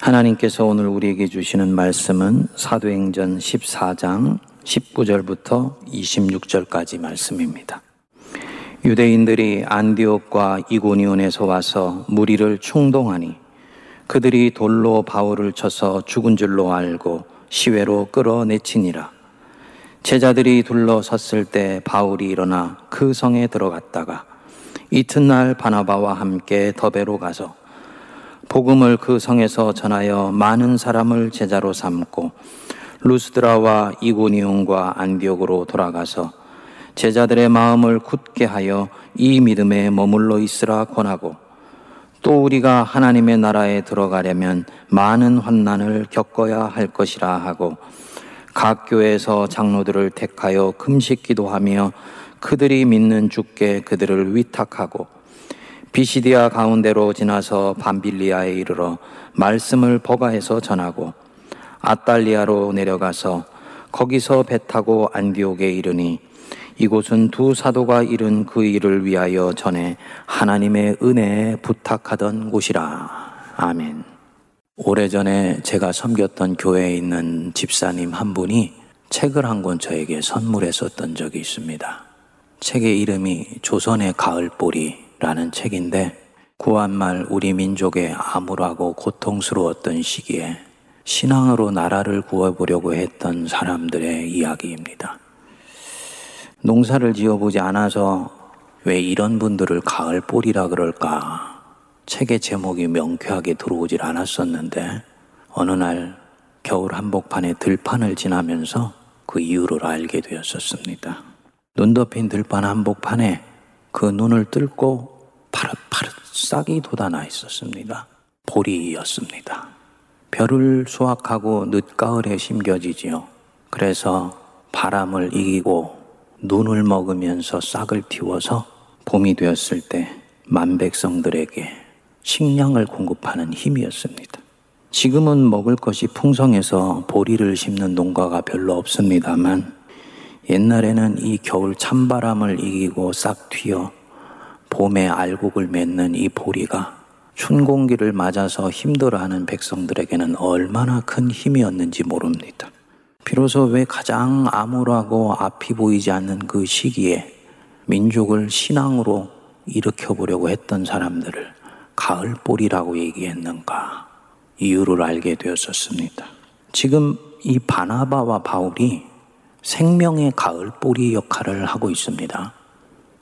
하나님께서 오늘 우리에게 주시는 말씀은 사도행전 14장 19절부터 26절까지 말씀입니다. 유대인들이 안디옥과 이고니온에서 와서 무리를 충동하니 그들이 돌로 바울을 쳐서 죽은 줄로 알고 시외로 끌어내치니라. 제자들이 둘러섰을 때 바울이 일어나 그 성에 들어갔다가 이튿날 바나바와 함께 더베로 가서 복음을 그 성에서 전하여 많은 사람을 제자로 삼고 루스드라와 이고니온과 안디옥으로 돌아가서 제자들의 마음을 굳게 하여 이 믿음에 머물러 있으라 권하고 또 우리가 하나님의 나라에 들어가려면 많은 환난을 겪어야 할 것이라 하고 각 교회에서 장로들을 택하여 금식 기도하며 그들이 믿는 주께 그들을 위탁하고 비시디아 가운데로 지나서 밤빌리아에 이르러 말씀을 버가해서 전하고 아달리아로 내려가서 거기서 배 타고 안디옥에 이르니 이곳은 두 사도가 이룬 그 일을 위하여 전에 하나님의 은혜에 부탁하던 곳이라. 아멘. 오래전에 제가 섬겼던 교회에 있는 집사님 한 분이 책을 한 권 저에게 선물했었던 적이 있습니다. 책의 이름이 조선의 가을보리 라는 책인데 구한말 우리 민족의 암울하고 고통스러웠던 시기에 신앙으로 나라를 구해보려고 했던 사람들의 이야기입니다. 농사를 지어보지 않아서 왜 이런 분들을 가을보리라 그럴까? 책의 제목이 명쾌하게 들어오질 않았었는데 어느 날 겨울 한복판에 들판을 지나면서 그 이유를 알게 되었었습니다. 눈 덮인 들판 한복판에 그 눈을 뚫고 파릇파릇 싹이 돋아나 있었습니다. 보리였습니다. 별을 수확하고 늦가을에 심겨지지요. 그래서 바람을 이기고 눈을 먹으면서 싹을 틔워서 봄이 되었을 때 만백성들에게 식량을 공급하는 힘이었습니다. 지금은 먹을 것이 풍성해서 보리를 심는 농가가 별로 없습니다만 옛날에는 이 겨울 찬바람을 이기고 싹 튀어 봄에 알곡을 맺는 이 보리가 춘 공기를 맞아서 힘들어하는 백성들에게는 얼마나 큰 힘이었는지 모릅니다. 비로소 왜 가장 암울하고 앞이 보이지 않는 그 시기에 민족을 신앙으로 일으켜 보려고 했던 사람들을 가을보리라고 얘기했는가 이유를 알게 되었었습니다. 지금 이 바나바와 바울이 생명의 가을보리 역할을 하고 있습니다.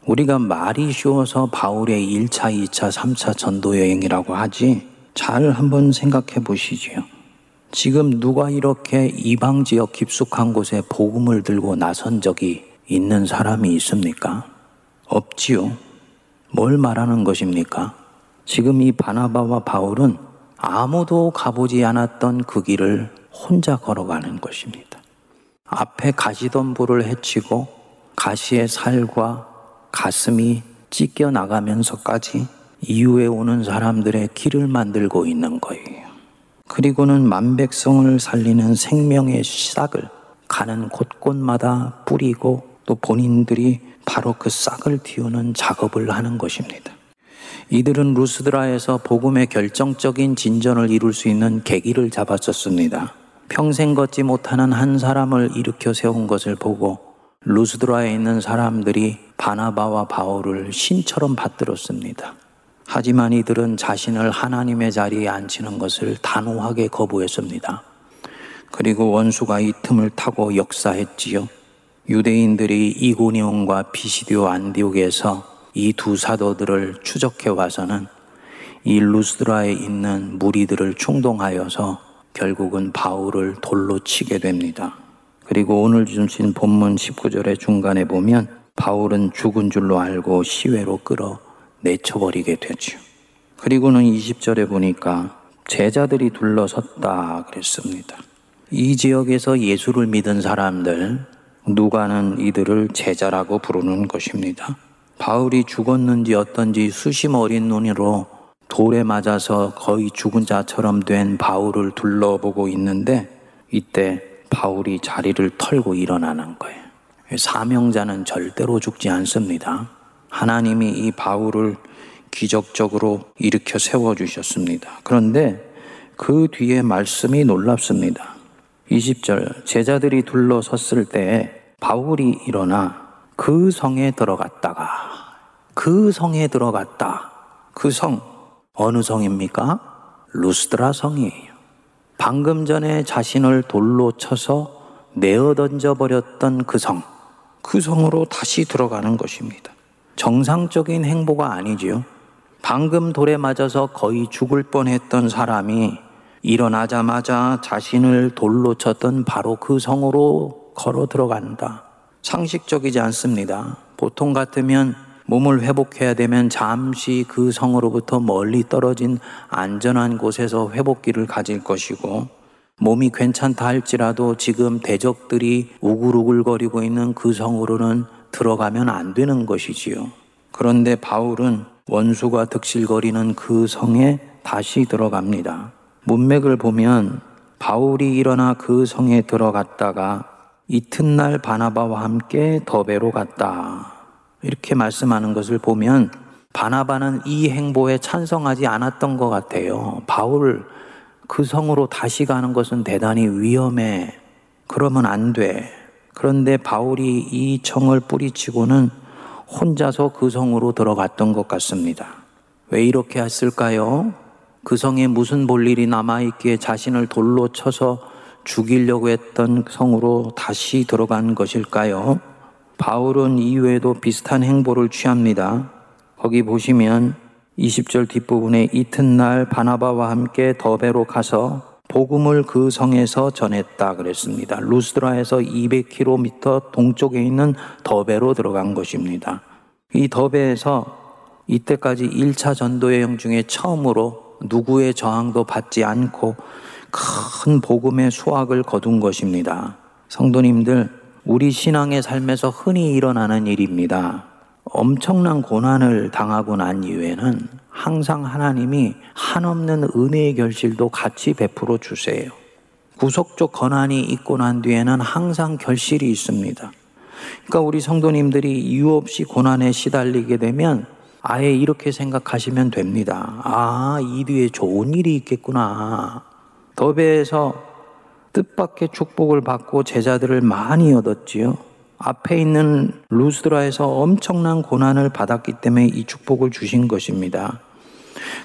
우리가 말이 쉬워서 바울의 1차, 2차, 3차 전도 여행이라고 하지 잘 한번 생각해 보시지요. 지금 누가 이렇게 이방 지역 깊숙한 곳에 복음을 들고 나선 적이 있는 사람이 있습니까? 없지요. 뭘 말하는 것입니까? 지금 이 바나바와 바울은 아무도 가보지 않았던 그 길을 혼자 걸어가는 것입니다. 앞에 가시덤불을 해치고 가시의 살과 가슴이 찢겨 나가면서까지 이후에 오는 사람들의 길을 만들고 있는 거예요. 그리고는 만백성을 살리는 생명의 싹을 가는 곳곳마다 뿌리고 또 본인들이 바로 그 싹을 틔우는 작업을 하는 것입니다. 이들은 루스드라에서 복음의 결정적인 진전을 이룰 수 있는 계기를 잡았었습니다. 평생 걷지 못하는 한 사람을 일으켜 세운 것을 보고 루스드라에 있는 사람들이 바나바와 바울을 신처럼 받들었습니다. 하지만 이들은 자신을 하나님의 자리에 앉히는 것을 단호하게 거부했습니다. 그리고 원수가 이 틈을 타고 역사했지요. 유대인들이 이고니온과 피시디오 안디옥에서 이 두 사도들을 추적해 와서는 이 루스드라에 있는 무리들을 충동하여서 결국은 바울을 돌로 치게 됩니다. 그리고 오늘 주신 본문 19절의 중간에 보면 바울은 죽은 줄로 알고 시외로 끌어 내쳐버리게 되죠. 그리고는 20절에 보니까 제자들이 둘러섰다 그랬습니다. 이 지역에서 예수를 믿은 사람들, 누가는 이들을 제자라고 부르는 것입니다. 바울이 죽었는지 어떤지 수심 어린 눈으로 돌에 맞아서 거의 죽은 자처럼 된 바울을 둘러보고 있는데 이때 바울이 자리를 털고 일어나는 거예요. 사명자는 절대로 죽지 않습니다. 하나님이 이 바울을 기적적으로 일으켜 세워주셨습니다. 그런데 그 뒤에 말씀이 놀랍습니다. 20절 제자들이 둘러섰을 때 바울이 일어나 그 성에 들어갔다가 그 성에 들어갔다. 그 성 어느 성입니까? 루스드라 성이에요. 방금 전에 자신을 돌로 쳐서 내어 던져 버렸던 그 성. 그 성으로 다시 들어가는 것입니다. 정상적인 행보가 아니지요. 방금 돌에 맞아서 거의 죽을 뻔했던 사람이 일어나자마자 자신을 돌로 쳤던 바로 그 성으로 걸어 들어간다. 상식적이지 않습니다. 보통 같으면 몸을 회복해야 되면 잠시 그 성으로부터 멀리 떨어진 안전한 곳에서 회복기를 가질 것이고 몸이 괜찮다 할지라도 지금 대적들이 우글우글거리고 있는 그 성으로는 들어가면 안 되는 것이지요. 그런데 바울은 원수가 득실거리는 그 성에 다시 들어갑니다. 문맥을 보면 바울이 일어나 그 성에 들어갔다가 이튿날 바나바와 함께 더베로 갔다. 이렇게 말씀하는 것을 보면 바나바는 이 행보에 찬성하지 않았던 것 같아요. 바울 그 성으로 다시 가는 것은 대단히 위험해. 그러면 안 돼. 그런데 바울이 이 청을 뿌리치고는 혼자서 그 성으로 들어갔던 것 같습니다. 왜 이렇게 했을까요? 그 성에 무슨 볼 일이 남아있기에 자신을 돌로 쳐서 죽이려고 했던 성으로 다시 들어간 것일까요? 바울은 이후에도 비슷한 행보를 취합니다. 거기 보시면 20절 뒷부분에 이튿날 바나바와 함께 더베로 가서 복음을 그 성에서 전했다 그랬습니다. 루스드라에서 200km 동쪽에 있는 더베로 들어간 것입니다. 이 더베에서 이때까지 1차 전도 여행 중에 처음으로 누구의 저항도 받지 않고 큰 복음의 수확을 거둔 것입니다. 성도님들, 우리 신앙의 삶에서 흔히 일어나는 일입니다. 엄청난 고난을 당하고 난 이후에는 항상 하나님이 한없는 은혜의 결실도 같이 베풀어 주세요. 구속적 고난이 있고 난 뒤에는 항상 결실이 있습니다. 그러니까 우리 성도님들이 이유 없이 고난에 시달리게 되면 아예 이렇게 생각하시면 됩니다. 아, 이 뒤에 좋은 일이 있겠구나. 더베에서 뜻밖의 축복을 받고 제자들을 많이 얻었지요. 앞에 있는 루스드라에서 엄청난 고난을 받았기 때문에 이 축복을 주신 것입니다.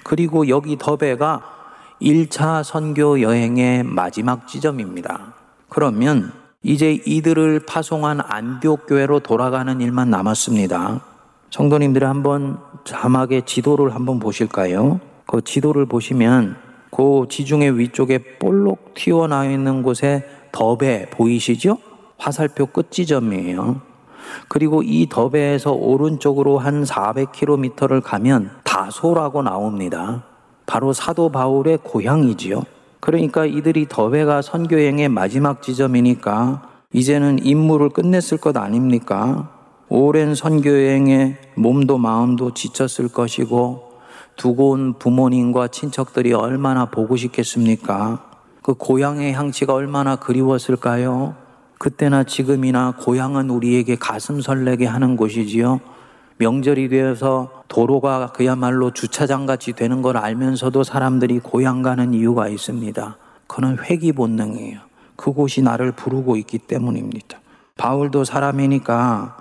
그리고 여기 더베가 1차 선교 여행의 마지막 지점입니다. 그러면 이제 이들을 파송한 안디옥 교회로 돌아가는 일만 남았습니다. 성도님들이 한번 자막의 지도를 한번 보실까요? 그 지도를 보시면 그 지중해 위쪽에 볼록 튀어나와 있는 곳에 더베 보이시죠? 화살표 끝 지점이에요. 그리고 이 더베에서 오른쪽으로 한 400km를 가면 다소라고 나옵니다. 바로 사도 바울의 고향이지요. 그러니까 이들이 더베가 선교행의 마지막 지점이니까 이제는 임무를 끝냈을 것 아닙니까? 오랜 선교여행에 몸도 마음도 지쳤을 것이고 두고 온 부모님과 친척들이 얼마나 보고 싶겠습니까? 그 고향의 향취가 얼마나 그리웠을까요? 그때나 지금이나 고향은 우리에게 가슴 설레게 하는 곳이지요. 명절이 되어서 도로가 그야말로 주차장 같이 되는 걸 알면서도 사람들이 고향 가는 이유가 있습니다. 그는 회귀 본능이에요. 그곳이 나를 부르고 있기 때문입니다. 바울도 사람이니까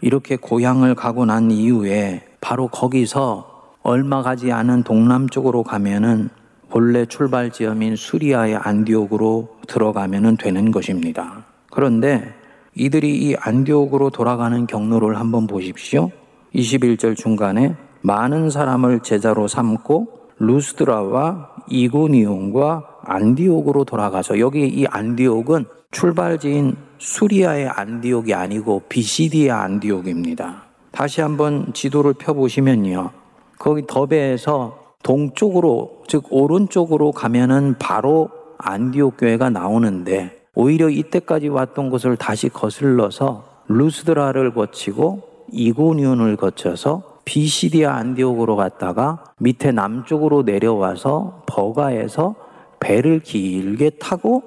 이렇게 고향을 가고 난 이후에 바로 거기서 얼마 가지 않은 동남쪽으로 가면은 본래 출발 지점인 수리아의 안디옥으로 들어가면 되는 것입니다. 그런데 이들이 이 안디옥으로 돌아가는 경로를 한번 보십시오. 21절 중간에 많은 사람을 제자로 삼고 루스드라와 이고니온과 안디옥으로 돌아가서 여기 이 안디옥은 출발지인 수리아의 안디옥이 아니고 비시디의 안디옥입니다. 다시 한번 지도를 펴보시면요. 거기 더베에서 동쪽으로, 즉, 오른쪽으로 가면은 바로 안디옥 교회가 나오는데 오히려 이때까지 왔던 곳을 다시 거슬러서 루스드라를 거치고 이고니온을 거쳐서 비시디아 안디옥으로 갔다가 밑에 남쪽으로 내려와서 버가에서 배를 길게 타고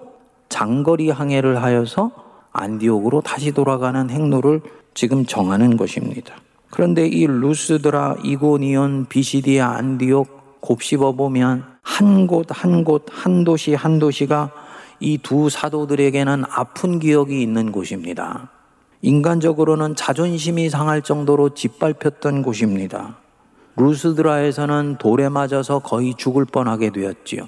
장거리 항해를 하여서 안디옥으로 다시 돌아가는 행로를 지금 정하는 것입니다. 그런데 이 루스드라, 이고니온, 비시디아, 안디옥 곱씹어 보면 한 곳 한 곳 한 도시 한 도시가 이 두 사도들에게는 아픈 기억이 있는 곳입니다. 인간적으로는 자존심이 상할 정도로 짓밟혔던 곳입니다. 루스드라에서는 돌에 맞아서 거의 죽을 뻔하게 되었지요.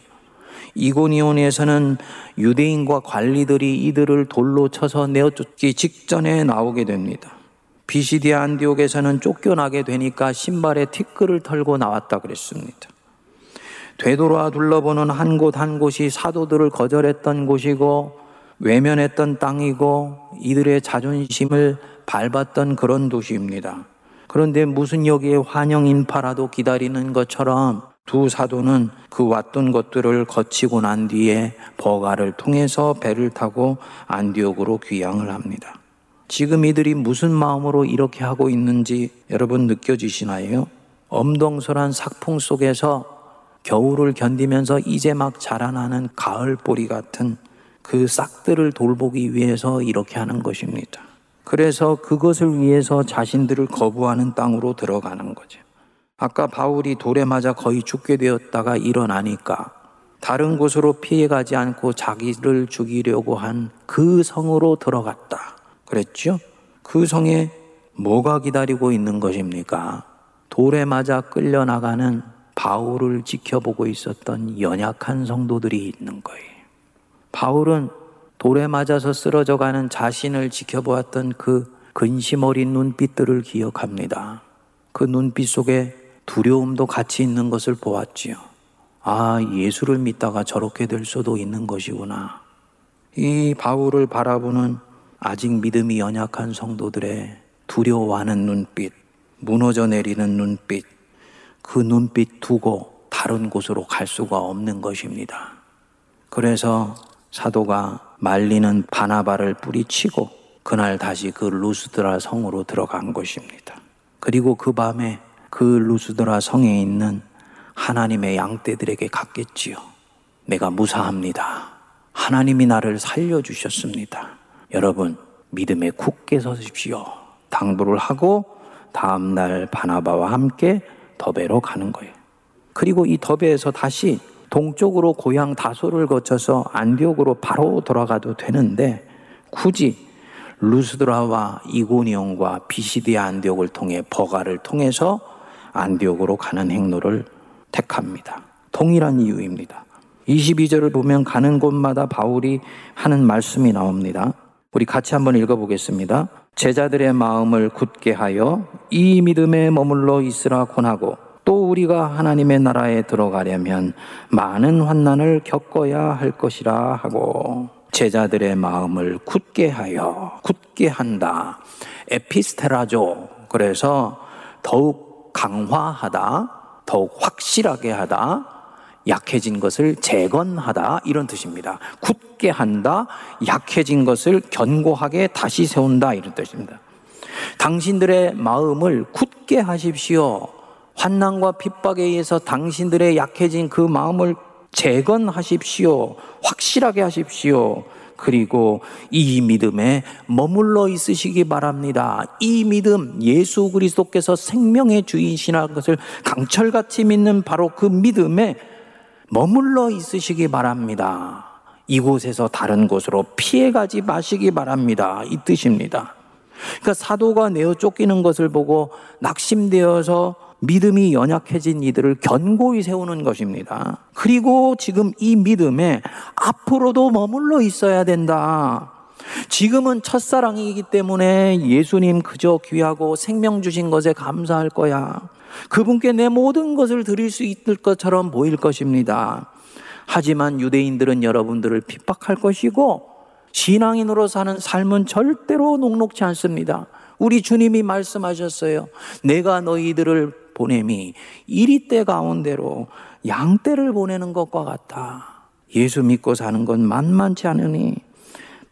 이고니온에서는 유대인과 관리들이 이들을 돌로 쳐서 내어쫓기 직전에 나오게 됩니다. 비시디아 안디옥에서는 쫓겨나게 되니까 신발에 티끌을 털고 나왔다 그랬습니다. 되돌아 둘러보는 한 곳 한 곳이 사도들을 거절했던 곳이고 외면했던 땅이고 이들의 자존심을 밟았던 그런 도시입니다. 그런데 무슨 여기에 환영 인파라도 기다리는 것처럼 두 사도는 그 왔던 것들을 거치고 난 뒤에 버가를 통해서 배를 타고 안디옥으로 귀향을 합니다. 지금 이들이 무슨 마음으로 이렇게 하고 있는지 여러분 느껴지시나요? 엄동설한 삭풍 속에서 겨울을 견디면서 이제 막 자라나는 가을 보리 같은 그 싹들을 돌보기 위해서 이렇게 하는 것입니다. 그래서 그것을 위해서 자신들을 거부하는 땅으로 들어가는 거죠. 아까 바울이 돌에 맞아 거의 죽게 되었다가 일어나니까 다른 곳으로 피해가지 않고 자기를 죽이려고 한 그 성으로 들어갔다. 그랬죠? 그 성에 뭐가 기다리고 있는 것입니까? 돌에 맞아 끌려나가는 바울을 지켜보고 있었던 연약한 성도들이 있는 거예요. 바울은 돌에 맞아서 쓰러져 가는 자신을 지켜보았던 그 근심 어린 눈빛들을 기억합니다. 그 눈빛 속에 두려움도 같이 있는 것을 보았지요. 아, 예수를 믿다가 저렇게 될 수도 있는 것이구나. 이 바울을 바라보는 아직 믿음이 연약한 성도들의 두려워하는 눈빛, 무너져 내리는 눈빛, 그 눈빛 두고 다른 곳으로 갈 수가 없는 것입니다. 그래서 사도가 말리는 바나바를 뿌리치고 그날 다시 그 루스드라 성으로 들어간 것입니다. 그리고 그 밤에 그 루스드라 성에 있는 하나님의 양떼들에게 갔겠지요. 내가 무사합니다. 하나님이 나를 살려주셨습니다. 여러분, 믿음에 굳게 서십시오. 당부를 하고 다음 날 바나바와 함께 더베로 가는 거예요. 그리고 이 더베에서 다시 동쪽으로 고향 다소를 거쳐서 안디옥으로 바로 돌아가도 되는데 굳이 루스드라와 이고니온과 비시디아 안디옥을 통해 버가를 통해서 안디옥으로 가는 행로를 택합니다. 동일한 이유입니다. 22절을 보면 가는 곳마다 바울이 하는 말씀이 나옵니다. 우리 같이 한번 읽어보겠습니다. 제자들의 마음을 굳게 하여 이 믿음에 머물러 있으라 권하고 또 우리가 하나님의 나라에 들어가려면 많은 환난을 겪어야 할 것이라 하고 제자들의 마음을 굳게 하여 굳게 한다. 에피스테라죠. 그래서 더욱 강화하다, 더욱 확실하게 하다, 약해진 것을 재건하다 이런 뜻입니다. 굳게 한다, 약해진 것을 견고하게 다시 세운다 이런 뜻입니다. 당신들의 마음을 굳게 하십시오. 환난과 핍박에 의해서 당신들의 약해진 그 마음을 재건하십시오. 확실하게 하십시오. 그리고 이 믿음에 머물러 있으시기 바랍니다. 이 믿음, 예수 그리스도께서 생명의 주인이시라는 것을 강철같이 믿는 바로 그 믿음에 머물러 있으시기 바랍니다. 이곳에서 다른 곳으로 피해가지 마시기 바랍니다. 이 뜻입니다. 그러니까 사도가 내어 쫓기는 것을 보고 낙심되어서 믿음이 연약해진 이들을 견고히 세우는 것입니다. 그리고 지금 이 믿음에 앞으로도 머물러 있어야 된다. 지금은 첫사랑이기 때문에 예수님 그저 귀하고 생명 주신 것에 감사할 거야. 그분께 내 모든 것을 드릴 수 있을 것처럼 보일 것입니다. 하지만 유대인들은 여러분들을 핍박할 것이고 신앙인으로 사는 삶은 절대로 녹록지 않습니다. 우리 주님이 말씀하셨어요. 내가 너희들을 보냄이 이리 때 가운데로 양떼를 보내는 것과 같아. 예수 믿고 사는 건 만만치 않으니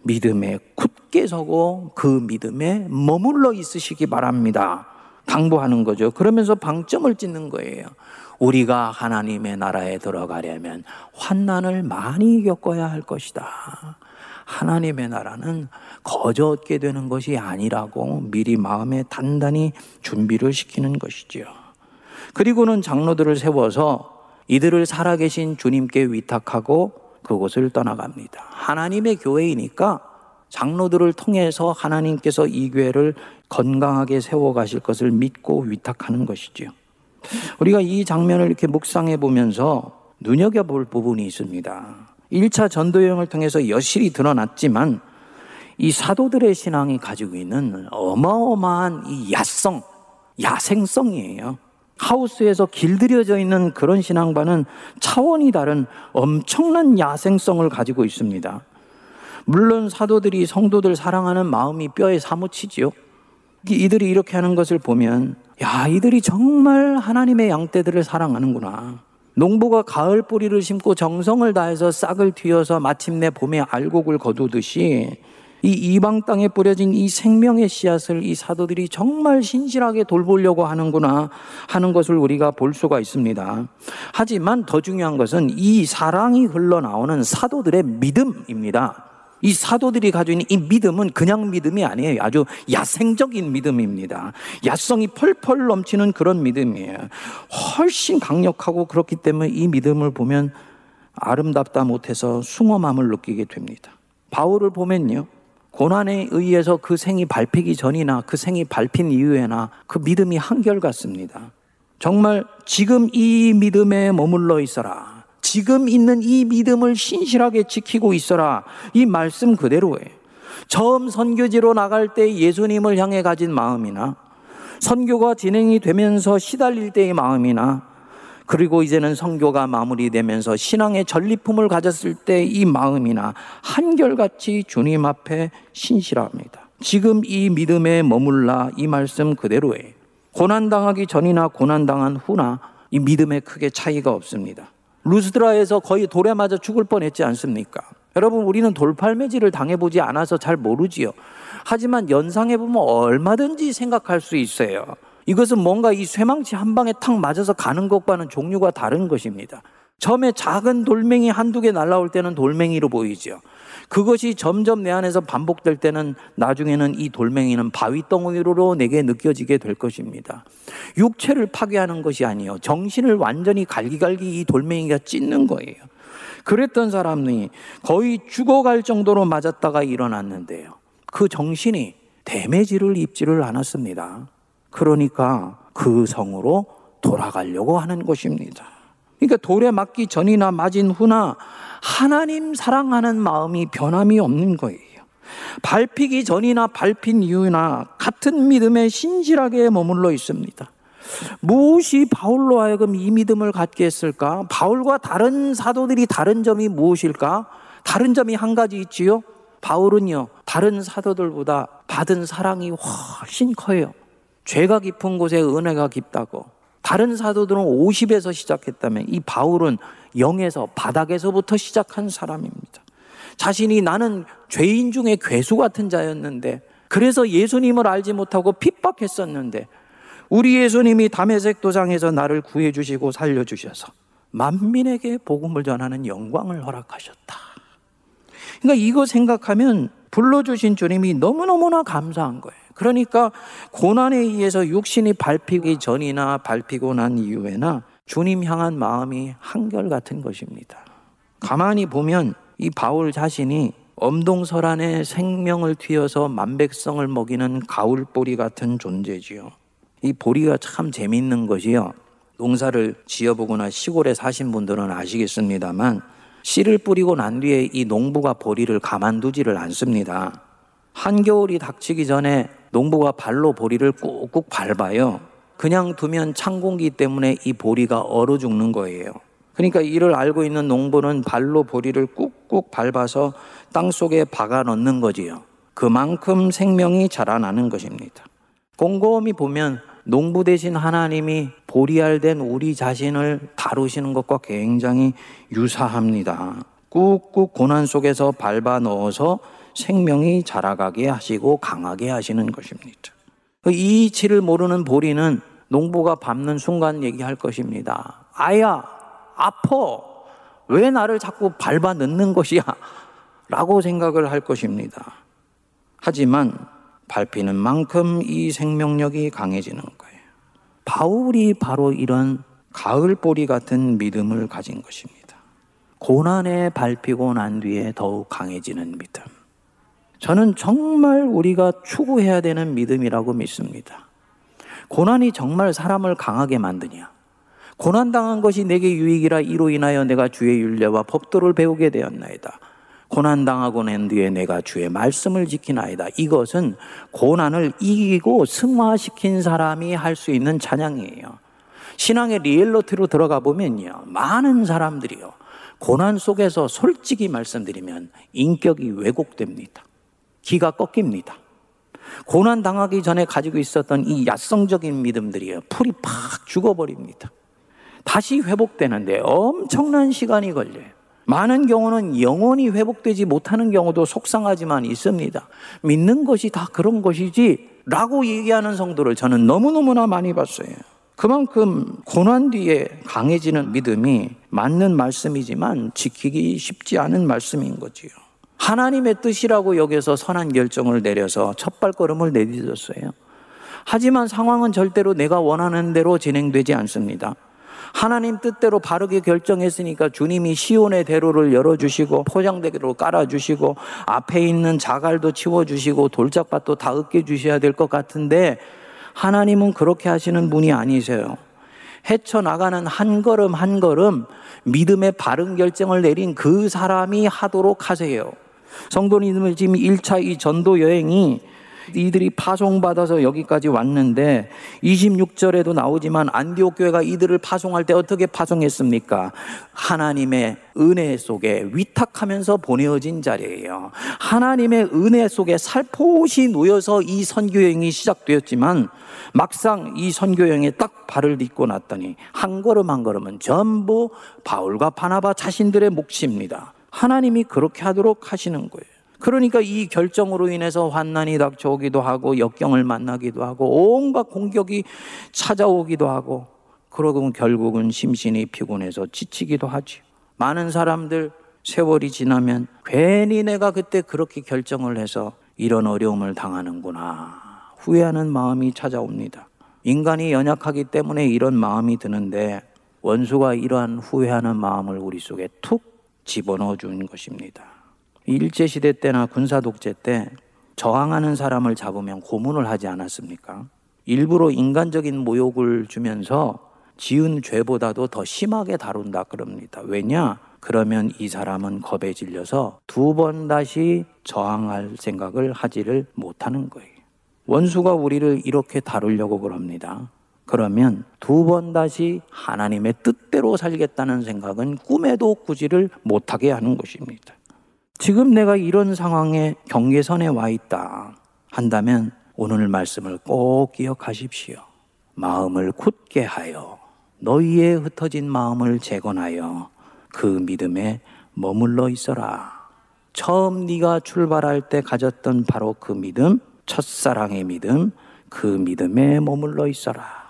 믿음에 굳게 서고 그 믿음에 머물러 있으시기 바랍니다. 당부하는 거죠. 그러면서 방점을 찍는 거예요. 우리가 하나님의 나라에 들어가려면 환난을 많이 겪어야 할 것이다. 하나님의 나라는 거저 얻게 되는 것이 아니라고 미리 마음에 단단히 준비를 시키는 것이지요. 그리고는 장로들을 세워서 이들을 살아계신 주님께 위탁하고 그곳을 떠나갑니다. 하나님의 교회이니까 장로들을 통해서 하나님께서 이 교회를 건강하게 세워 가실 것을 믿고 위탁하는 것이지요. 우리가 이 장면을 이렇게 묵상해 보면서 눈여겨 볼 부분이 있습니다. 1차 전도 여행을 통해서 여실히 드러났지만 이 사도들의 신앙이 가지고 있는 어마어마한 이 야성, 야생성이에요. 하우스에서 길들여져 있는 그런 신앙과는 차원이 다른 엄청난 야생성을 가지고 있습니다. 물론 사도들이 성도들 사랑하는 마음이 뼈에 사무치지요. 이들이 이렇게 하는 것을 보면, 야, 이들이 정말 하나님의 양떼들을 사랑하는구나. 농부가 가을 뿌리를 심고 정성을 다해서 싹을 틔어서 마침내 봄에 알곡을 거두듯이 이 이방 땅에 뿌려진 이 생명의 씨앗을 이 사도들이 정말 신실하게 돌보려고 하는구나 하는 것을 우리가 볼 수가 있습니다. 하지만 더 중요한 것은 이 사랑이 흘러나오는 사도들의 믿음입니다. 이 사도들이 가지고 있는 이 믿음은 그냥 믿음이 아니에요. 아주 야생적인 믿음입니다. 야성이 펄펄 넘치는 그런 믿음이에요. 훨씬 강력하고 그렇기 때문에 이 믿음을 보면 아름답다 못해서 숭엄함을 느끼게 됩니다. 바울을 보면요. 고난에 의해서 그 생이 밟히기 전이나 그 생이 밟힌 이후에나 그 믿음이 한결같습니다. 정말 지금 이 믿음에 머물러 있어라. 지금 있는 이 믿음을 신실하게 지키고 있어라. 이 말씀 그대로예요. 처음 선교지로 나갈 때 예수님을 향해 가진 마음이나 선교가 진행이 되면서 시달릴 때의 마음이나 그리고 이제는 성교가 마무리되면서 신앙의 전리품을 가졌을 때 이 마음이나 한결같이 주님 앞에 신실합니다. 지금 이 믿음에 머물라 이 말씀 그대로예요. 고난당하기 전이나 고난당한 후나 이 믿음에 크게 차이가 없습니다. 루스드라에서 거의 돌에 맞아 죽을 뻔했지 않습니까? 여러분 우리는 돌팔매질을 당해보지 않아서 잘 모르지요. 하지만 연상해보면 얼마든지 생각할 수 있어요. 이것은 뭔가 이 쇠망치 한 방에 탁 맞아서 가는 것과는 종류가 다른 것입니다. 처음에 작은 돌멩이 한두 개 날라올 때는 돌멩이로 보이죠. 그것이 점점 내 안에서 반복될 때는 나중에는 이 돌멩이는 바위 덩어리로 내게 느껴지게 될 것입니다. 육체를 파괴하는 것이 아니요. 정신을 완전히 갈기갈기 이 돌멩이가 찢는 거예요. 그랬던 사람이 거의 죽어갈 정도로 맞았다가 일어났는데요. 그 정신이 데미지를 입지를 않았습니다. 그러니까 그 성으로 돌아가려고 하는 것입니다. 그러니까 돌에 맞기 전이나 맞은 후나 하나님 사랑하는 마음이 변함이 없는 거예요. 밟히기 전이나 밟힌 이유나 같은 믿음에 신실하게 머물러 있습니다. 무엇이 바울로 하여금 이 믿음을 갖게 했을까? 바울과 다른 사도들이 다른 점이 무엇일까? 다른 점이 한 가지 있지요. 바울은요, 다른 사도들보다 받은 사랑이 훨씬 커요. 죄가 깊은 곳에 은혜가 깊다고. 다른 사도들은 50에서 시작했다면 이 바울은 0에서 바닥에서부터 시작한 사람입니다. 자신이 나는 죄인 중에 괴수 같은 자였는데 그래서 예수님을 알지 못하고 핍박했었는데 우리 예수님이 담에색 도장에서 나를 구해 주시고 살려 주셔서 만민에게 복음을 전하는 영광을 허락하셨다. 그러니까 이거 생각하면 불러 주신 주님이 너무너무나 감사한 거예요. 그러니까 고난에 의해서 육신이 밟히기 전이나 밟히고 난 이후에나 주님 향한 마음이 한결같은 것입니다. 가만히 보면 이 바울 자신이 엄동설 안에 생명을 튀어서 만백성을 먹이는 가울보리 같은 존재지요. 이 보리가 참 재밌는 것이요. 농사를 지어보거나 시골에 사신 분들은 아시겠습니다만 씨를 뿌리고 난 뒤에 이 농부가 보리를 가만두지를 않습니다. 한겨울이 닥치기 전에 농부가 발로 보리를 꾹꾹 밟아요. 그냥 두면 찬 공기 때문에 이 보리가 얼어 죽는 거예요. 그러니까 이를 알고 있는 농부는 발로 보리를 꾹꾹 밟아서 땅 속에 박아 넣는 거지요. 그만큼 생명이 자라나는 것입니다. 곰곰이 보면 농부 대신 하나님이 보리알된 우리 자신을 다루시는 것과 굉장히 유사합니다. 꾹꾹 고난 속에서 밟아 넣어서 생명이 자라가게 하시고 강하게 하시는 것입니다. 이 이치를 모르는 보리는 농부가 밟는 순간 얘기할 것입니다. 아야, 아퍼. 왜 나를 자꾸 밟아 넣는 것이야? 라고 생각을 할 것입니다. 하지만 밟히는 만큼 이 생명력이 강해지는 거예요. 바울이 바로 이런 가을 보리 같은 믿음을 가진 것입니다. 고난에 밟히고 난 뒤에 더욱 강해지는 믿음. 저는 정말 우리가 추구해야 되는 믿음이라고 믿습니다. 고난이 정말 사람을 강하게 만드냐? 고난당한 것이 내게 유익이라 이로 인하여 내가 주의 윤례와 법도를 배우게 되었나이다. 고난당하고 난 뒤에 내가 주의 말씀을 지키나이다. 이것은 고난을 이기고 승화시킨 사람이 할 수 있는 찬양이에요. 신앙의 리얼러티로 들어가 보면요. 많은 사람들이요. 고난 속에서 솔직히 말씀드리면 인격이 왜곡됩니다. 기가 꺾입니다. 고난 당하기 전에 가지고 있었던 이 야성적인 믿음들이요. 풀이 팍 죽어버립니다. 다시 회복되는데 엄청난 시간이 걸려요. 많은 경우는 영원히 회복되지 못하는 경우도 속상하지만 있습니다. 믿는 것이 다 그런 것이지 라고 얘기하는 성도를 저는 너무너무나 많이 봤어요. 그만큼 고난 뒤에 강해지는 믿음이 맞는 말씀이지만 지키기 쉽지 않은 말씀인 거지요. 하나님의 뜻이라고 여기서 선한 결정을 내려서 첫 발걸음을 내딛었어요. 하지만 상황은 절대로 내가 원하는 대로 진행되지 않습니다. 하나님 뜻대로 바르게 결정했으니까 주님이 시온의 대로를 열어주시고 포장대로 깔아주시고 앞에 있는 자갈도 치워주시고 돌짝밭도 다 으깨주셔야 될 것 같은데 하나님은 그렇게 하시는 분이 아니세요. 헤쳐나가는 한 걸음 한 걸음 믿음의 바른 결정을 내린 그 사람이 하도록 하세요. 성도님들 지금 1차 이 전도 여행이 이들이 파송받아서 여기까지 왔는데 26절에도 나오지만 안디옥 교회가 이들을 파송할 때 어떻게 파송했습니까? 하나님의 은혜 속에 위탁하면서 보내어진 자리예요. 하나님의 은혜 속에 살포시 놓여서 이 선교 여행이 시작되었지만 막상 이 선교 여행에 딱 발을 딛고 났더니 한 걸음 한 걸음은 전부 바울과 바나바 자신들의 몫입니다. 하나님이 그렇게 하도록 하시는 거예요. 그러니까 이 결정으로 인해서 환난이 닥쳐오기도 하고 역경을 만나기도 하고 온갖 공격이 찾아오기도 하고 그러고 결국은 심신이 피곤해서 지치기도 하지. 많은 사람들 세월이 지나면 괜히 내가 그때 그렇게 결정을 해서 이런 어려움을 당하는구나. 후회하는 마음이 찾아옵니다. 인간이 연약하기 때문에 이런 마음이 드는데 원수가 이러한 후회하는 마음을 우리 속에 툭 집어넣어 준 것입니다. 일제시대 때나 군사독재 때 저항하는 사람을 잡으면 고문을 하지 않았습니까? 일부러 인간적인 모욕을 주면서 지은 죄보다도 더 심하게 다룬다 그럽니다. 왜냐? 그러면 이 사람은 겁에 질려서 두 번 다시 저항할 생각을 하지를 못하는 거예요. 원수가 우리를 이렇게 다루려고 그럽니다. 그러면 두 번 다시 하나님의 뜻대로 살겠다는 생각은 꿈에도 꾸지를 못하게 하는 것입니다. 지금 내가 이런 상황에 경계선에 와 있다 한다면 오늘 말씀을 꼭 기억하십시오. 마음을 굳게 하여 너희의 흩어진 마음을 재건하여 그 믿음에 머물러 있어라. 처음 네가 출발할 때 가졌던 바로 그 믿음, 첫사랑의 믿음, 그 믿음에 머물러 있어라.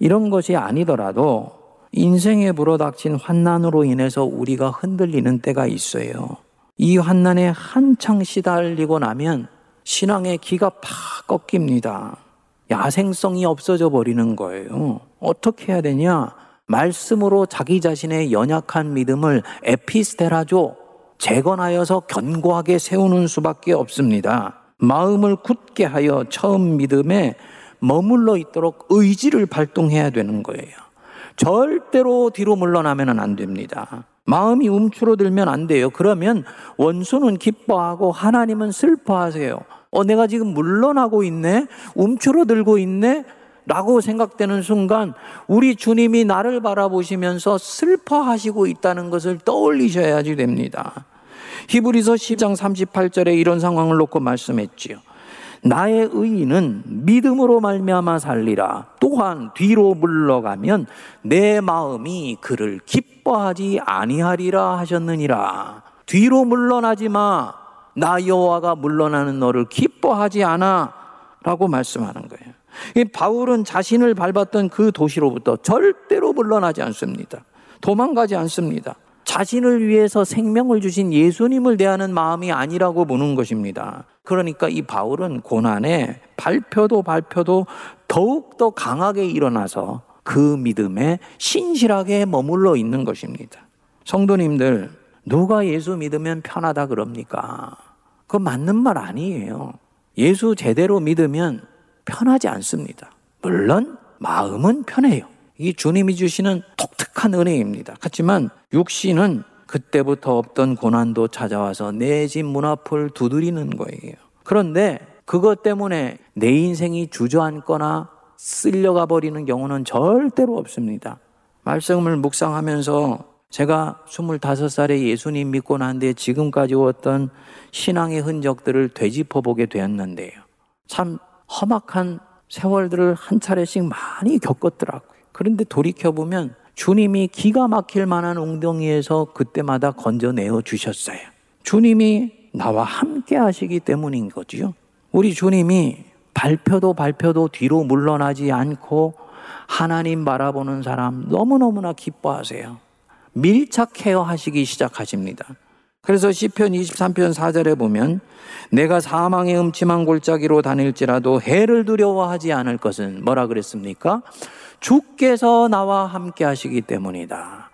이런 것이 아니더라도 인생에 불어닥친 환난으로 인해서 우리가 흔들리는 때가 있어요. 이 환난에 한창 시달리고 나면 신앙의 기가 팍 꺾입니다. 야생성이 없어져 버리는 거예요. 어떻게 해야 되냐? 말씀으로 자기 자신의 연약한 믿음을 에피스테라죠. 재건하여서 견고하게 세우는 수밖에 없습니다. 마음을 굳게 하여 처음 믿음에 머물러 있도록 의지를 발동해야 되는 거예요. 절대로 뒤로 물러나면 안 됩니다. 마음이 움츠러들면 안 돼요. 그러면 원수는 기뻐하고 하나님은 슬퍼하세요. 어, 내가 지금 물러나고 있네? 움츠러들고 있네? 라고 생각되는 순간 우리 주님이 나를 바라보시면서 슬퍼하시고 있다는 것을 떠올리셔야지 됩니다. 히브리서 10장 38절에 이런 상황을 놓고 말씀했지요. 나의 의인은 믿음으로 말미암아 살리라. 또한 뒤로 물러가면 내 마음이 그를 기뻐하지 아니하리라 하셨느니라. 뒤로 물러나지 마. 나 여호와가 물러나는 너를 기뻐하지 않아. 라고 말씀하는 거예요. 바울은 자신을 밟았던 그 도시로부터 절대로 물러나지 않습니다. 도망가지 않습니다. 자신을 위해서 생명을 주신 예수님을 대하는 마음이 아니라고 보는 것입니다. 그러니까 이 바울은 고난에 발표도 발표도 더욱더 강하게 일어나서 그 믿음에 신실하게 머물러 있는 것입니다. 성도님들, 누가 예수 믿으면 편하다 그럽니까? 그거 맞는 말 아니에요. 예수 제대로 믿으면 편하지 않습니다. 물론 마음은 편해요. 이 주님이 주시는 독특한 은혜입니다. 하지만 육신은 그때부터 없던 고난도 찾아와서 내 집 문 앞을 두드리는 거예요. 그런데 그것 때문에 내 인생이 주저앉거나 쓸려가 버리는 경우는 절대로 없습니다. 말씀을 묵상하면서 제가 25살에 예수님 믿고 난 뒤에 지금까지 왔던 신앙의 흔적들을 되짚어 보게 되었는데요. 참 험악한 세월들을 한 차례씩 많이 겪었더라고요. 그런데 돌이켜보면 주님이 기가 막힐 만한 웅덩이에서 그때마다 건져내어 주셨어요. 주님이 나와 함께 하시기 때문인 거죠. 우리 주님이 발표도 발표도 뒤로 물러나지 않고 하나님 바라보는 사람 너무너무나 기뻐하세요. 밀착해요 하시기 시작하십니다. 그래서 시편 23편 4절에 보면 내가 사망의 음침한 골짜기로 다닐지라도 해를 두려워하지 않을 것은 뭐라 그랬습니까? 주께서 나와 함께 하시기 때문이다.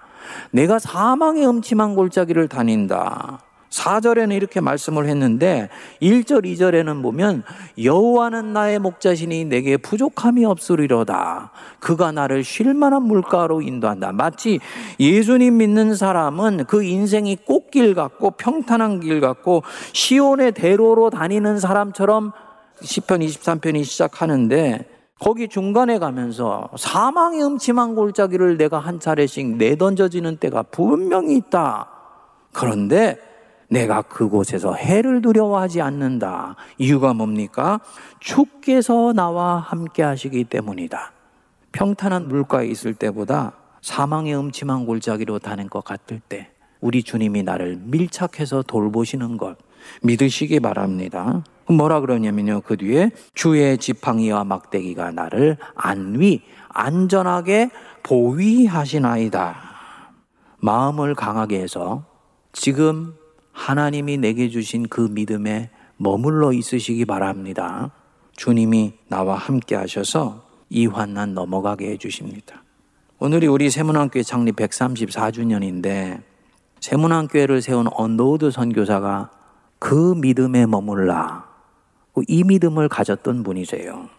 내가 사망의 음침한 골짜기를 다닌다. 4절에는 이렇게 말씀을 했는데 1절, 2절에는 보면 여호와는 나의 목자시니 내게 부족함이 없으리로다. 그가 나를 쉴 만한 물가로 인도한다. 마치 예수님 믿는 사람은 그 인생이 꽃길 같고 평탄한 길 같고 시온의 대로로 다니는 사람처럼 시편 23편이 시작하는데 거기 중간에 가면서 사망의 음침한 골짜기를 내가 한 차례씩 내던져지는 때가 분명히 있다. 그런데 내가 그곳에서 해를 두려워하지 않는다. 이유가 뭡니까? 주께서 나와 함께 하시기 때문이다. 평탄한 물가에 있을 때보다 사망의 음침한 골짜기로 다는 것 같을 때 우리 주님이 나를 밀착해서 돌보시는 것 믿으시기 바랍니다. 뭐라 그러냐면요. 그 뒤에 주의 지팡이와 막대기가 나를 안위, 안전하게 보위하시나이다. 마음을 강하게 해서 지금 하나님이 내게 주신 그 믿음에 머물러 있으시기 바랍니다. 주님이 나와 함께 하셔서 이 환난 넘어가게 해 주십니다. 오늘이 우리 새문안교회 창립 134주년인데 새문안교회를 세운 언더우드 선교사가 그 믿음에 머물라 이 믿음을 가졌던 분이세요.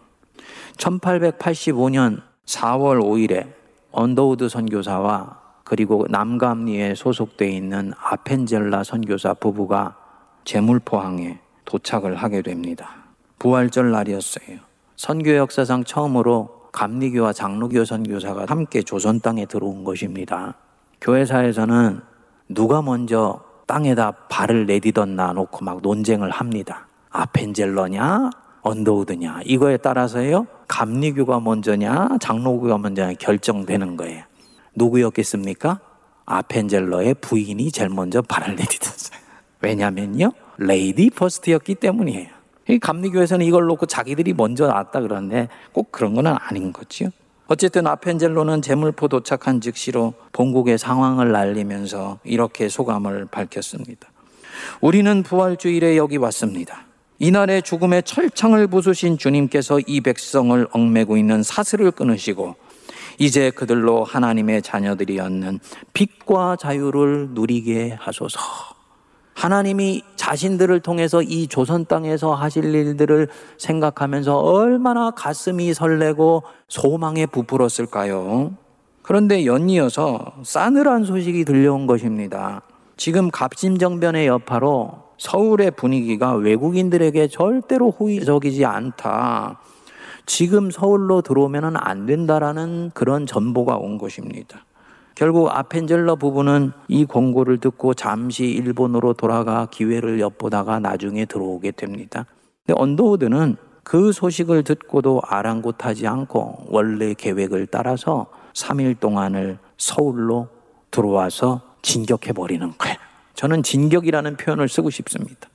1885년 4월 5일에 언더우드 선교사와 그리고 남감리회에 소속되어 있는 아펜젤러 선교사 부부가 제물포항에 도착을 하게 됩니다. 부활절 날이었어요. 선교 역사상 처음으로 감리교와 장로교 선교사가 함께 조선 땅에 들어온 것입니다. 교회사에서는 누가 먼저 땅에다 발을 내디뎠나 놓고 막 논쟁을 합니다. 아펜젤러냐? 언더우드냐? 이거에 따라서요, 감리교가 먼저냐? 장로교가 먼저냐? 결정되는 거예요. 누구였겠습니까? 아펜젤러의 부인이 제일 먼저 발을 내딛었어요. 왜냐면요. lady first였기 때문이에요. 감리교에서는 이걸 놓고 자기들이 먼저 나왔다 그러는데 꼭 그런 건 아닌 거지요. 어쨌든 아펜젤러는 제물포 도착한 즉시로 본국의 상황을 알리면서 이렇게 소감을 밝혔습니다. 우리는 부활주일에 여기 왔습니다. 이날의 죽음의 철창을 부수신 주님께서 이 백성을 얽매고 있는 사슬을 끊으시고 이제 그들로 하나님의 자녀들이었는 빛과 자유를 누리게 하소서. 하나님이 자신들을 통해서 이 조선 땅에서 하실 일들을 생각하면서 얼마나 가슴이 설레고 소망에 부풀었을까요? 그런데 연이어서 싸늘한 소식이 들려온 것입니다. 지금 갑심정변의 여파로 서울의 분위기가 외국인들에게 절대로 호의적이지 않다. 지금 서울로 들어오면 안 된다라는 그런 전보가 온 것입니다. 결국 아펜젤러 부부는 이 공고를 듣고 잠시 일본으로 돌아가 기회를 엿보다가 나중에 들어오게 됩니다. 근데 언더우드는 그 소식을 듣고도 아랑곳하지 않고 원래 계획을 따라서 3일 동안을 서울로 들어와서 진격해버리는 거예요. 저는 진격이라는 표현을 쓰고 싶습니다.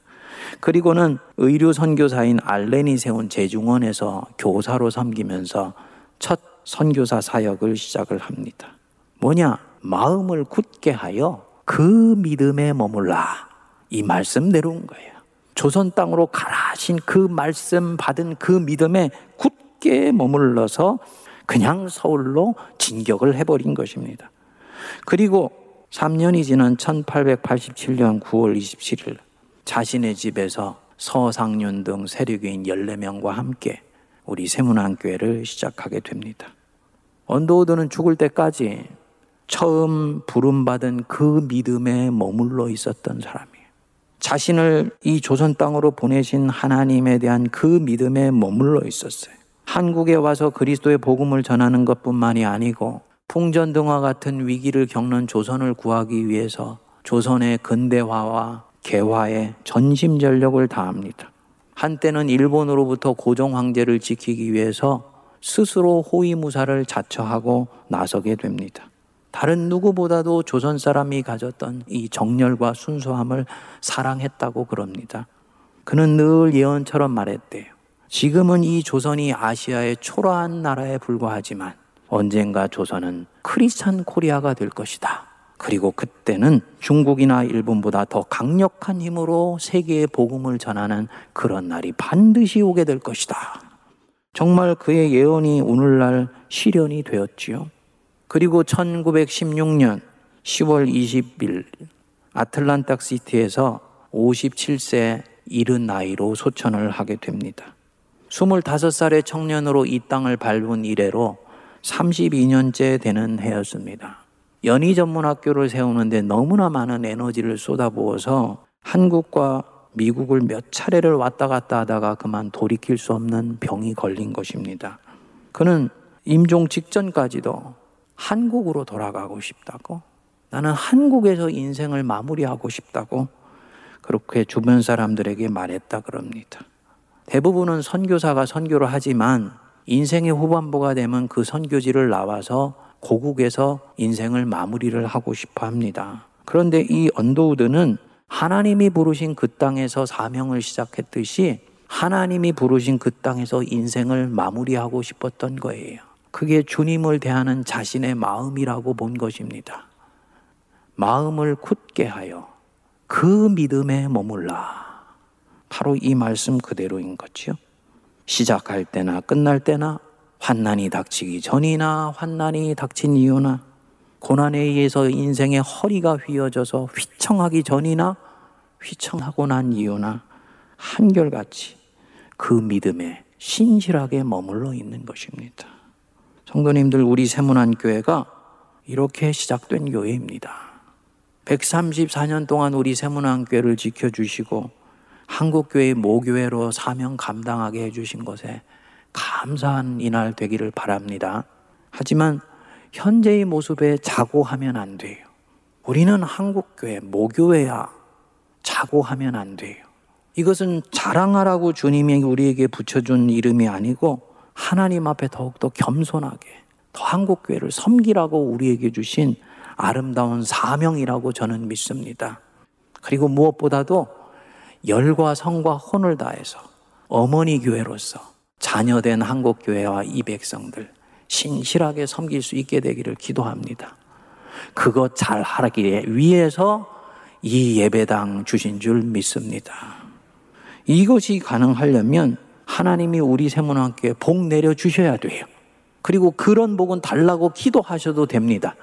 그리고는 의류 선교사인 알렌이 세운 재중원에서 교사로 섬기면서 첫 선교사 사역을 시작을 합니다. 뭐냐? 마음을 굳게 하여 그 믿음에 머물라. 이 말씀 내려온 거예요. 조선 땅으로 가라 하신 그 말씀 받은 그 믿음에 굳게 머물러서 그냥 서울로 진격을 해버린 것입니다. 그리고 3년이 지난 1887년 9월 27일 자신의 집에서 서상윤 등 세력인 14명과 함께 우리 세문안교회를 시작하게 됩니다. 언더우드는 죽을 때까지 처음 부름받은 그 믿음에 머물러 있었던 사람이에요. 자신을 이 조선 땅으로 보내신 하나님에 대한 그 믿음에 머물러 있었어요. 한국에 와서 그리스도의 복음을 전하는 것뿐만이 아니고 풍전 등화 같은 위기를 겪는 조선을 구하기 위해서 조선의 근대화와 개화에 전심전력을 다합니다. 한때는 일본으로부터 고종 황제를 지키기 위해서 스스로 호위무사를 자처하고 나서게 됩니다. 다른 누구보다도 조선 사람이 가졌던 이 정열과 순수함을 사랑했다고 그럽니다. 그는 늘 예언처럼 말했대요. 지금은 이 조선이 아시아의 초라한 나라에 불과하지만 언젠가 조선은 크리스찬 코리아가 될 것이다. 그리고 그때는 중국이나 일본보다 더 강력한 힘으로 세계의 복음을 전하는 그런 날이 반드시 오게 될 것이다. 정말 그의 예언이 오늘날 실현이 되었지요. 그리고 1916년 10월 20일 아틀란타 시티에서 57세 이른 나이로 소천을 하게 됩니다. 25살의 청년으로 이 땅을 밟은 이래로 32년째 되는 해였습니다. 연희 전문 학교를 세우는데 너무나 많은 에너지를 쏟아부어서 한국과 미국을 몇 차례를 왔다 갔다 하다가 그만 돌이킬 수 없는 병이 걸린 것입니다. 그는 임종 직전까지도 한국으로 돌아가고 싶다고 나는 한국에서 인생을 마무리하고 싶다고 그렇게 주변 사람들에게 말했다 그럽니다. 대부분은 선교사가 선교를 하지만 인생의 후반부가 되면 그 선교지를 나와서 고국에서 인생을 마무리를 하고 싶어 합니다. 그런데 이 언더우드는 하나님이 부르신 그 땅에서 사명을 시작했듯이 하나님이 부르신 그 땅에서 인생을 마무리하고 싶었던 거예요. 그게 주님을 대하는 자신의 마음이라고 본 것입니다. 마음을 굳게 하여 그 믿음에 머물라. 바로 이 말씀 그대로인 거지요. 시작할 때나 끝날 때나 환난이 닥치기 전이나 환난이 닥친 이유나 고난에 의해서 인생의 허리가 휘어져서 휘청하기 전이나 휘청하고 난 이유나 한결같이 그 믿음에 신실하게 머물러 있는 것입니다. 성도님들, 우리 세문안 교회가 이렇게 시작된 교회입니다. 134년 동안 우리 세문안 교회를 지켜주시고 한국교회 모교회로 사명 감당하게 해주신 것에 감사한 이날 되기를 바랍니다. 하지만 현재의 모습에 자고하면 안 돼요. 우리는 한국교회, 모교회야. 자고하면 안 돼요. 이것은 자랑하라고 주님이 우리에게 붙여준 이름이 아니고 하나님 앞에 더욱더 겸손하게 더 한국교회를 섬기라고 우리에게 주신 아름다운 사명이라고 저는 믿습니다. 그리고 무엇보다도 열과 성과 혼을 다해서 어머니 교회로서 자녀된 한국교회와 이 백성들 신실하게 섬길 수 있게 되기를 기도합니다. 그것 잘 하기 위해서 이 예배당 주신 줄 믿습니다. 이것이 가능하려면 하나님이 우리 세문학교에 복 내려 주셔야 돼요. 그리고 그런 복은 달라고 기도하셔도 됩니다.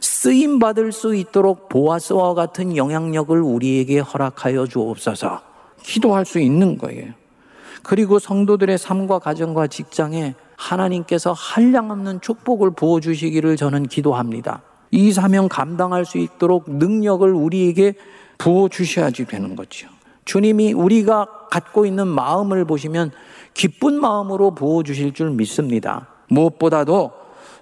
쓰임 받을 수 있도록 보아스와 같은 영향력을 우리에게 허락하여 주옵소서. 기도할 수 있는 거예요. 그리고 성도들의 삶과 가정과 직장에 하나님께서 한량없는 축복을 부어 주시기를 저는 기도합니다. 이 사명 감당할 수 있도록 능력을 우리에게 부어 주셔야지 되는 거죠. 주님이 우리가 갖고 있는 마음을 보시면 기쁜 마음으로 부어 주실 줄 믿습니다. 무엇보다도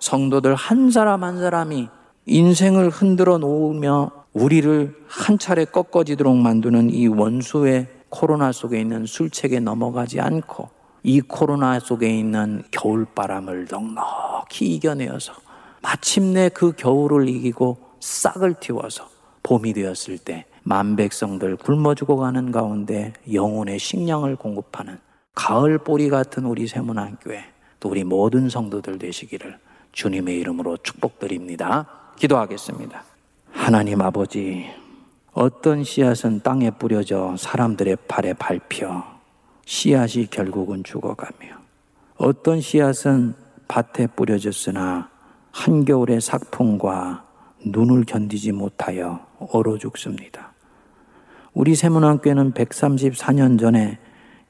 성도들 한 사람 한 사람이 인생을 흔들어 놓으며 우리를 한 차례 꺾어지도록 만드는 이 원수의 코로나 속에 있는 술책에 넘어가지 않고 이 코로나 속에 있는 겨울바람을 넉넉히 이겨내어서 마침내 그 겨울을 이기고 싹을 틔워서 봄이 되었을 때 만백성들 굶어 죽어가는 가운데 영혼의 식량을 공급하는 가을 보리 같은 우리 세문안교회 또 우리 모든 성도들 되시기를 주님의 이름으로 축복드립니다. 기도하겠습니다. 하나님 아버지, 어떤 씨앗은 땅에 뿌려져 사람들의 발에 밟혀 씨앗이 결국은 죽어가며 어떤 씨앗은 밭에 뿌려졌으나 한겨울의 삭풍과 눈을 견디지 못하여 얼어 죽습니다. 우리 세문학교는 134년 전에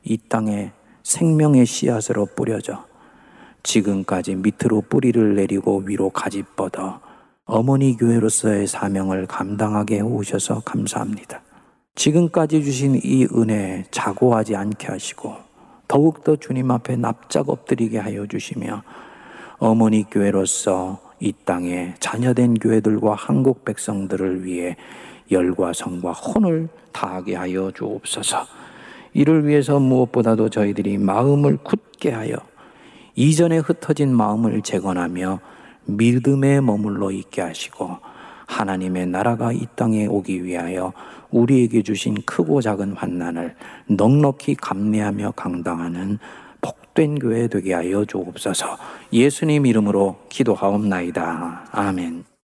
이 땅에 생명의 씨앗으로 뿌려져 지금까지 밑으로 뿌리를 내리고 위로 가지 뻗어 어머니 교회로서의 사명을 감당하게 오셔서 감사합니다. 지금까지 주신 이 은혜 자고하지 않게 하시고 더욱더 주님 앞에 납작 엎드리게 하여 주시며 어머니 교회로서 이 땅에 자녀된 교회들과 한국 백성들을 위해 열과 성과 혼을 다하게 하여 주옵소서. 이를 위해서 무엇보다도 저희들이 마음을 굳게 하여 이전에 흩어진 마음을 재건하며 믿음에 머물러 있게 하시고 하나님의 나라가 이 땅에 오기 위하여 우리에게 주신 크고 작은 환난을 넉넉히 감내하며 강당하는 복된 교회 되게 하여 주옵소서. 예수님 이름으로 기도하옵나이다. 아멘.